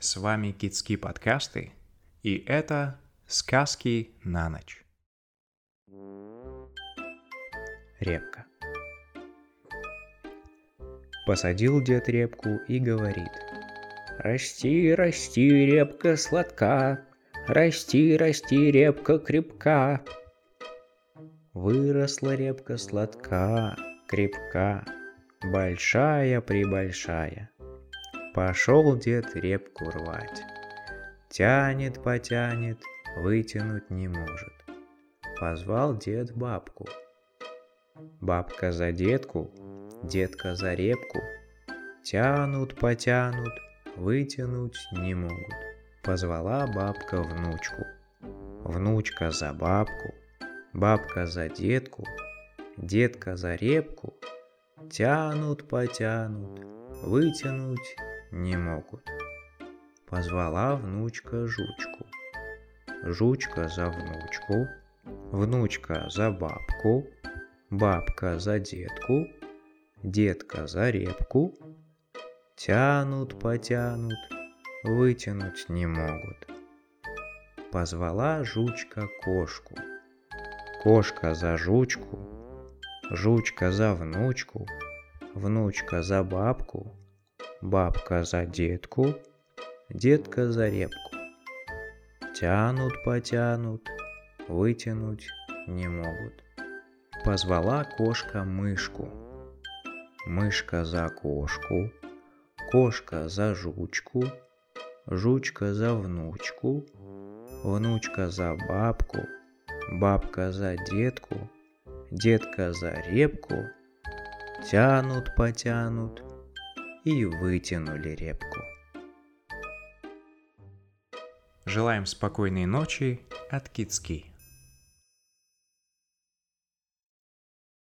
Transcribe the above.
С вами Китские подкасты, и это «Сказки на ночь». Репка. Посадил дед репку и говорит. Расти, расти, репка сладка, Расти, расти, репка крепка. Выросла репка сладка, крепка, Большая-пребольшая. Пошел дед репку рвать. Тянет, потянет, вытянуть не может. Позвал дед бабку. Бабка за детку, детка за репку. Тянут, потянут, вытянуть не могут. Позвала бабка внучку. Внучка за бабку, бабка за детку, детка за репку. Тянут, потянут, вытянуть не могут. Позвала внучка жучку. Жучка за внучку, внучка за бабку, бабка за детку, детка за репку. Тянут, потянут, вытянуть не могут. Позвала жучка кошку. Кошка за жучку, жучка за внучку, внучка за бабку, бабка за детку, детка за репку. Тянут, потянут, вытянуть не могут. Позвала кошка мышку. Мышка за кошку, кошка за жучку, жучка за внучку, внучка за бабку, бабка за детку, детка за репку, тянут, потянут и вытянули репку. Желаем спокойной ночи от Кицки.